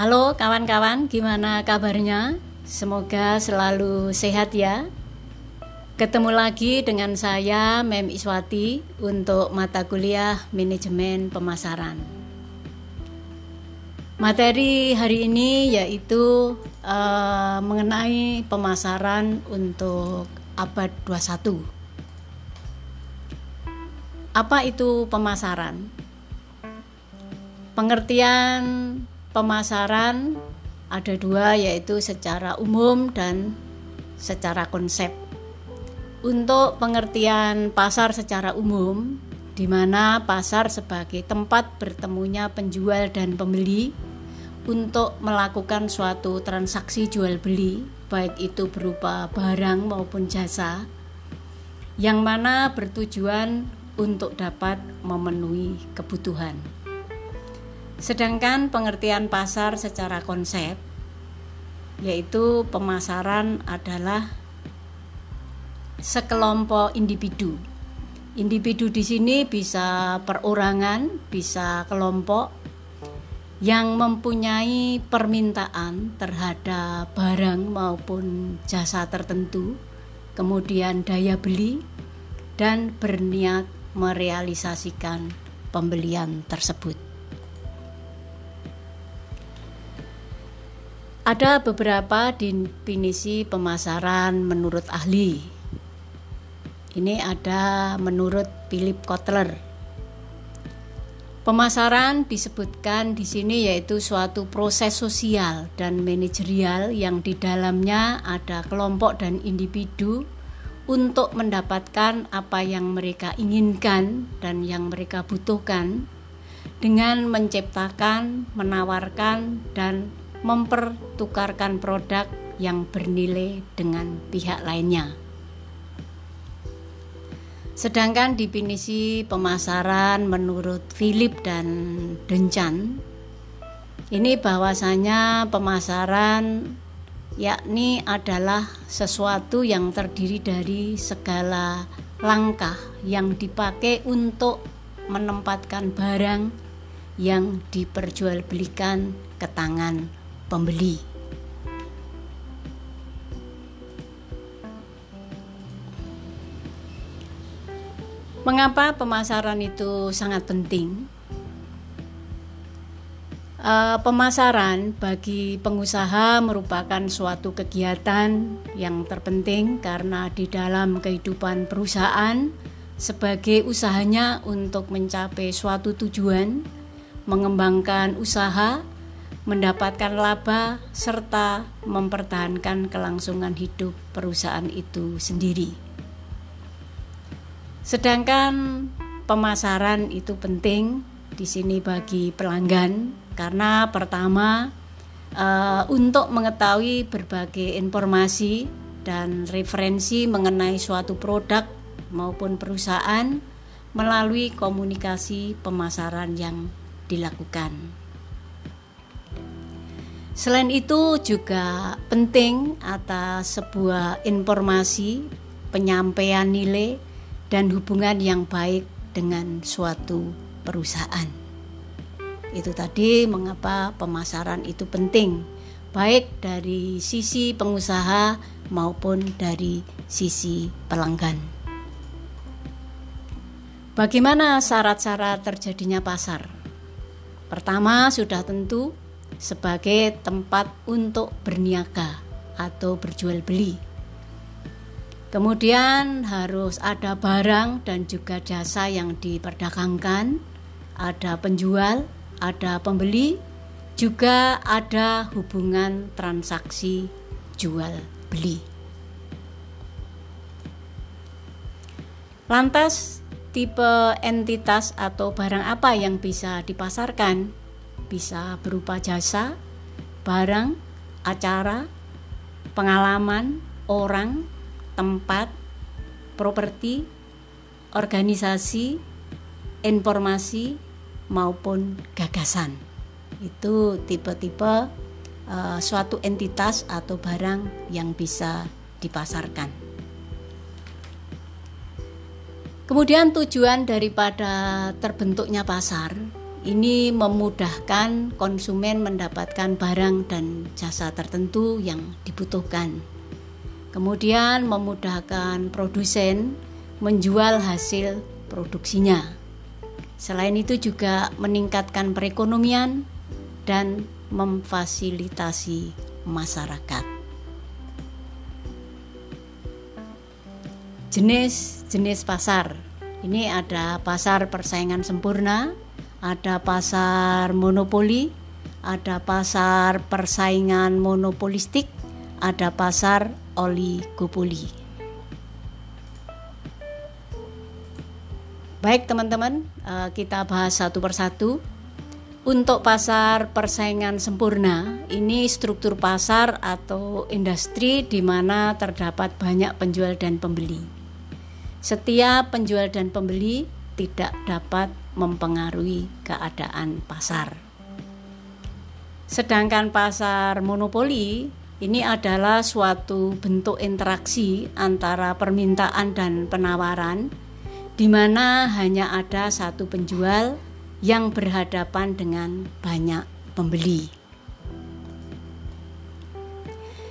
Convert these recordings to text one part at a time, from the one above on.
Halo kawan-kawan, gimana kabarnya? Semoga selalu sehat ya. Ketemu lagi dengan saya Mem Iswati untuk mata kuliah Manajemen Pemasaran. Materi hari ini yaitu uh, mengenai pemasaran untuk abad 21. Apa itu pemasaran? Pengertian pemasaran ada dua yaitu secara umum dan secara konsep. Untuk pengertian pasar secara umum, di mana pasar sebagai tempat bertemunya penjual dan pembeli untuk melakukan suatu transaksi jual beli, baik itu berupa barang maupun jasa, yang mana bertujuan untuk dapat memenuhi kebutuhan. Sedangkan pengertian pasar secara konsep yaitu pemasaran adalah sekelompok individu. Individu di sini bisa perorangan, bisa kelompok yang mempunyai permintaan terhadap barang maupun jasa tertentu, kemudian daya beli dan berniat merealisasikan pembelian tersebut. Ada beberapa definisi pemasaran menurut ahli. Ini ada menurut Philip Kotler. Pemasaran disebutkan di sini yaitu suatu proses sosial dan manajerial yang di dalamnya ada kelompok dan individu untuk mendapatkan apa yang mereka inginkan dan yang mereka butuhkan dengan menciptakan, menawarkan, dan mempertukarkan produk yang bernilai dengan pihak lainnya. Sedangkan definisi pemasaran menurut Philip dan Denchan ini bahwasanya pemasaran yakni adalah sesuatu yang terdiri dari segala langkah yang dipakai untuk menempatkan barang yang diperjualbelikan ke tangan pembeli. Mengapa pemasaran itu sangat penting? Uh, pemasaran bagi pengusaha merupakan suatu kegiatan yang terpenting karena di dalam kehidupan perusahaan sebagai usahanya untuk mencapai suatu tujuan, mengembangkan usaha, mendapatkan laba, serta mempertahankan kelangsungan hidup perusahaan itu sendiri. Sedangkan pemasaran itu penting di sini bagi pelanggan karena pertama uh, untuk mengetahui berbagai informasi dan referensi mengenai suatu produk maupun perusahaan melalui komunikasi pemasaran yang dilakukan. Selain itu juga penting atas sebuah informasi, penyampaian nilai dan hubungan yang baik dengan suatu perusahaan. Itu tadi mengapa pemasaran itu penting, baik dari sisi pengusaha maupun dari sisi pelanggan. Bagaimana syarat-syarat terjadinya pasar? Pertama, sudah tentu sebagai tempat untuk berniaga atau berjual beli. Kemudian harus ada barang dan juga jasa yang diperdagangkan, ada penjual, ada pembeli, juga ada hubungan transaksi jual beli. Lantas, tipe entitas atau barang apa yang bisa dipasarkan? Bisa berupa jasa, barang, acara, pengalaman, orang, tempat, properti, organisasi, informasi, maupun gagasan. Itu tipe-tipe uh, suatu entitas atau barang yang bisa dipasarkan. Kemudian tujuan daripada terbentuknya pasar ini memudahkan konsumen mendapatkan barang dan jasa tertentu yang dibutuhkan. Kemudian memudahkan produsen menjual hasil produksinya. Selain itu juga meningkatkan perekonomian dan memfasilitasi masyarakat. Jenis-jenis pasar. Ini ada pasar persaingan sempurna, ada pasar monopoli, ada pasar persaingan monopolistik, ada pasar oligopoli. Baik teman-teman, eh, kita bahas satu persatu. Untuk pasar persaingan sempurna, ini struktur pasar atau industri di mana terdapat banyak penjual dan pembeli. Setiap penjual dan pembeli tidak dapat mempengaruhi keadaan pasar. Sedangkan pasar monopoli ini adalah suatu bentuk interaksi antara permintaan dan penawaran di mana hanya ada satu penjual yang berhadapan dengan banyak pembeli.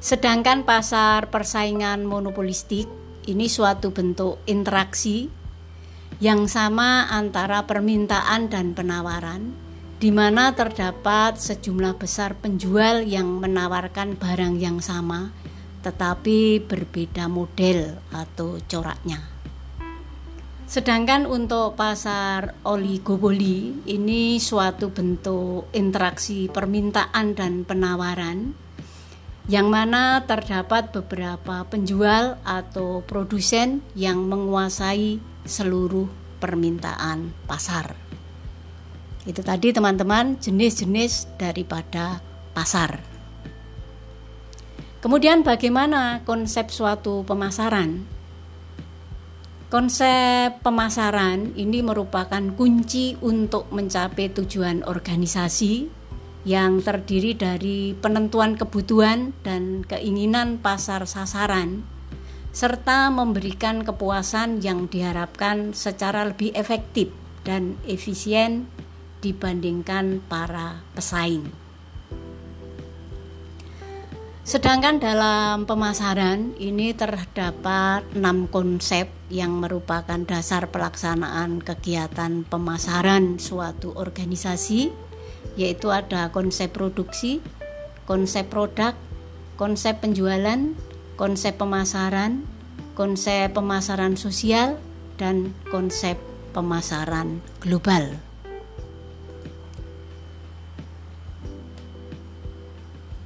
Sedangkan pasar persaingan monopolistik ini suatu bentuk interaksi yang sama antara permintaan dan penawaran, di mana terdapat sejumlah besar penjual yang menawarkan barang yang sama, tetapi berbeda model atau coraknya. Sedangkan untuk pasar oligopoli ini suatu bentuk interaksi permintaan dan penawaran yang mana terdapat beberapa penjual atau produsen yang menguasai seluruh permintaan pasar. Itu tadi teman-teman jenis-jenis daripada pasar. Kemudian bagaimana konsep suatu pemasaran? Konsep pemasaran ini merupakan kunci untuk mencapai tujuan organisasi yang terdiri dari penentuan kebutuhan dan keinginan pasar sasaran, serta memberikan kepuasan yang diharapkan secara lebih efektif dan efisien dibandingkan para pesaing. Sedangkan dalam pemasaran ini terdapat enam konsep yang merupakan dasar pelaksanaan kegiatan pemasaran suatu organisasi yaitu ada konsep produksi, konsep produk, konsep penjualan, konsep pemasaran, konsep pemasaran sosial, dan konsep pemasaran global.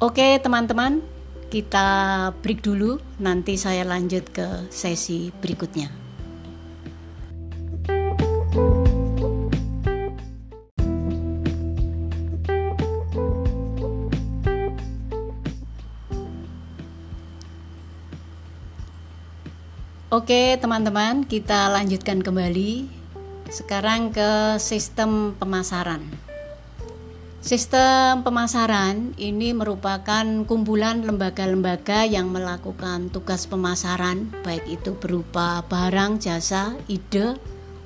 Oke, teman-teman, kita break dulu. Nanti saya lanjut ke sesi berikutnya. Oke, teman-teman, kita lanjutkan kembali. Sekarang ke sistem pemasaran. Sistem pemasaran ini merupakan kumpulan lembaga-lembaga yang melakukan tugas pemasaran, baik itu berupa barang, jasa, ide,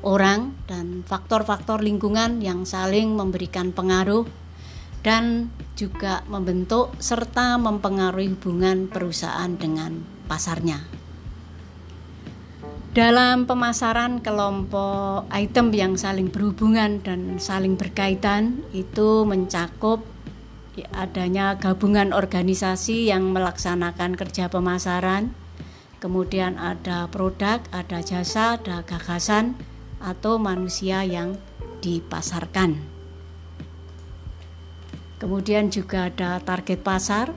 orang, dan faktor-faktor lingkungan yang saling memberikan pengaruh dan juga membentuk serta mempengaruhi hubungan perusahaan dengan pasarnya. Dalam pemasaran kelompok item yang saling berhubungan dan saling berkaitan itu mencakup adanya gabungan organisasi yang melaksanakan kerja pemasaran, kemudian ada produk, ada jasa, ada gagasan atau manusia yang dipasarkan. Kemudian juga ada target pasar,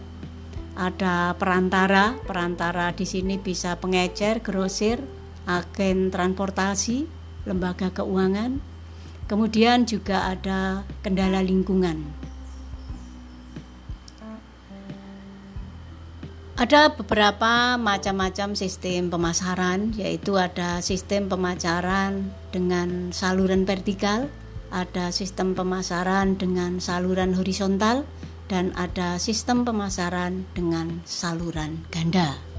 ada perantara, perantara di sini bisa pengecer, grosir, agen transportasi, lembaga keuangan, kemudian juga ada kendala lingkungan. Ada beberapa macam-macam sistem pemasaran, yaitu ada sistem pemasaran dengan saluran vertikal, ada sistem pemasaran dengan saluran horizontal, dan ada sistem pemasaran dengan saluran ganda.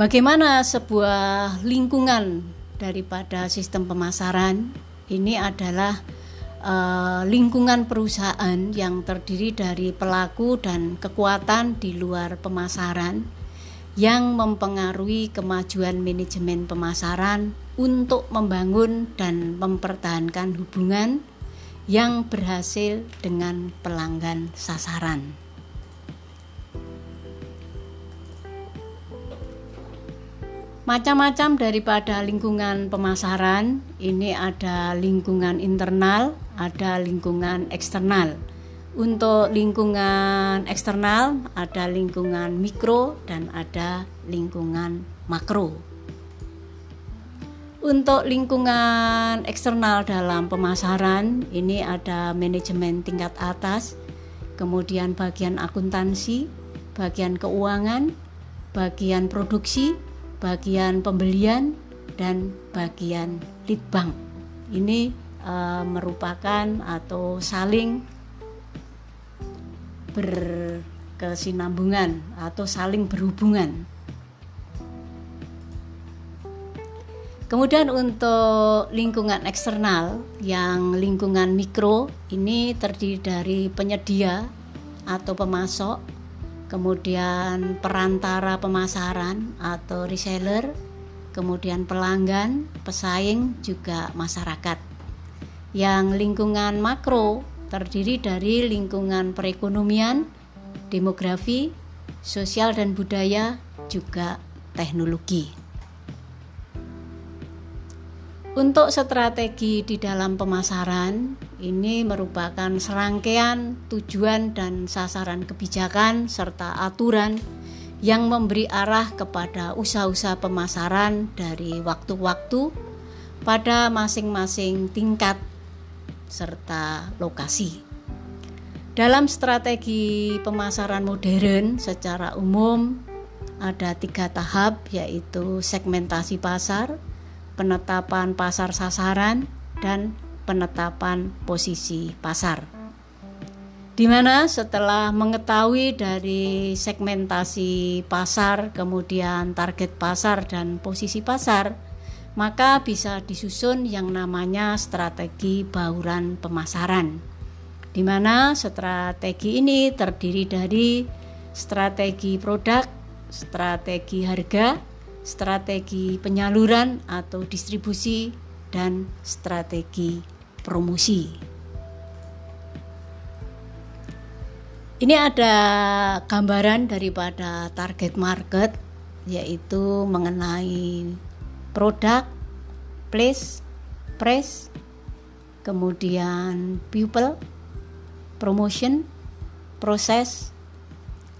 Bagaimana sebuah lingkungan daripada sistem pemasaran ini adalah uh, lingkungan perusahaan yang terdiri dari pelaku dan kekuatan di luar pemasaran yang mempengaruhi kemajuan manajemen pemasaran untuk membangun dan mempertahankan hubungan yang berhasil dengan pelanggan sasaran. Macam-macam daripada lingkungan pemasaran, ini ada lingkungan internal, ada lingkungan eksternal. Untuk lingkungan eksternal ada lingkungan mikro dan ada lingkungan makro. Untuk lingkungan eksternal dalam pemasaran, ini ada manajemen tingkat atas, kemudian bagian akuntansi, bagian keuangan, bagian produksi, bagian pembelian dan bagian lead bank. Ini e, merupakan atau saling berkesinambungan atau saling berhubungan. Kemudian untuk lingkungan eksternal yang lingkungan mikro ini terdiri dari penyedia atau pemasok kemudian perantara pemasaran atau reseller, kemudian pelanggan, pesaing, juga masyarakat. Yang lingkungan makro terdiri dari lingkungan perekonomian, demografi, sosial dan budaya, juga teknologi. Untuk strategi di dalam pemasaran, ini merupakan serangkaian tujuan dan sasaran kebijakan serta aturan yang memberi arah kepada usaha-usaha pemasaran dari waktu-waktu pada masing-masing tingkat serta lokasi. Dalam strategi pemasaran modern secara umum ada tiga tahap yaitu segmentasi pasar, penetapan pasar sasaran, dan penetapan posisi pasar. Di mana setelah mengetahui dari segmentasi pasar, kemudian target pasar dan posisi pasar, maka bisa disusun yang namanya strategi bauran pemasaran. Di mana strategi ini terdiri dari strategi produk, strategi harga, strategi penyaluran atau distribusi, dan strategi promosi. Ini ada gambaran daripada target market yaitu mengenai produk, place, price, kemudian people, promotion, proses,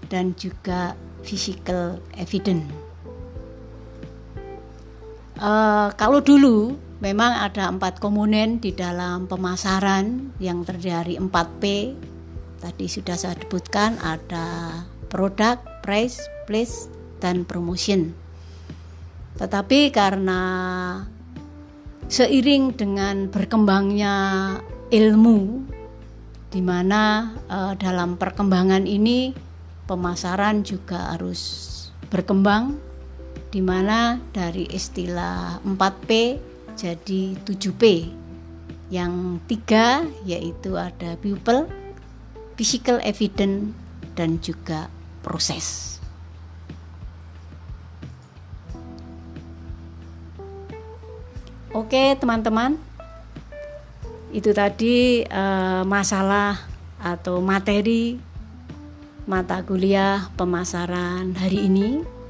dan juga physical evidence. Uh, kalau dulu memang ada empat komponen di dalam pemasaran yang terdiri 4P. Tadi sudah saya sebutkan ada produk, price, place, dan promotion. Tetapi karena seiring dengan berkembangnya ilmu di mana uh, dalam perkembangan ini pemasaran juga harus berkembang di mana dari istilah 4P jadi 7P. Yang tiga yaitu ada people, physical evidence, dan juga proses. Oke, teman-teman. Itu tadi uh, masalah atau materi mata kuliah pemasaran hari ini.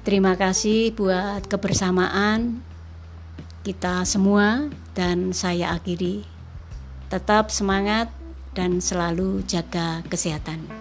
Terima kasih buat kebersamaan kita semua dan saya akhiri. Tetap semangat dan selalu jaga kesehatan.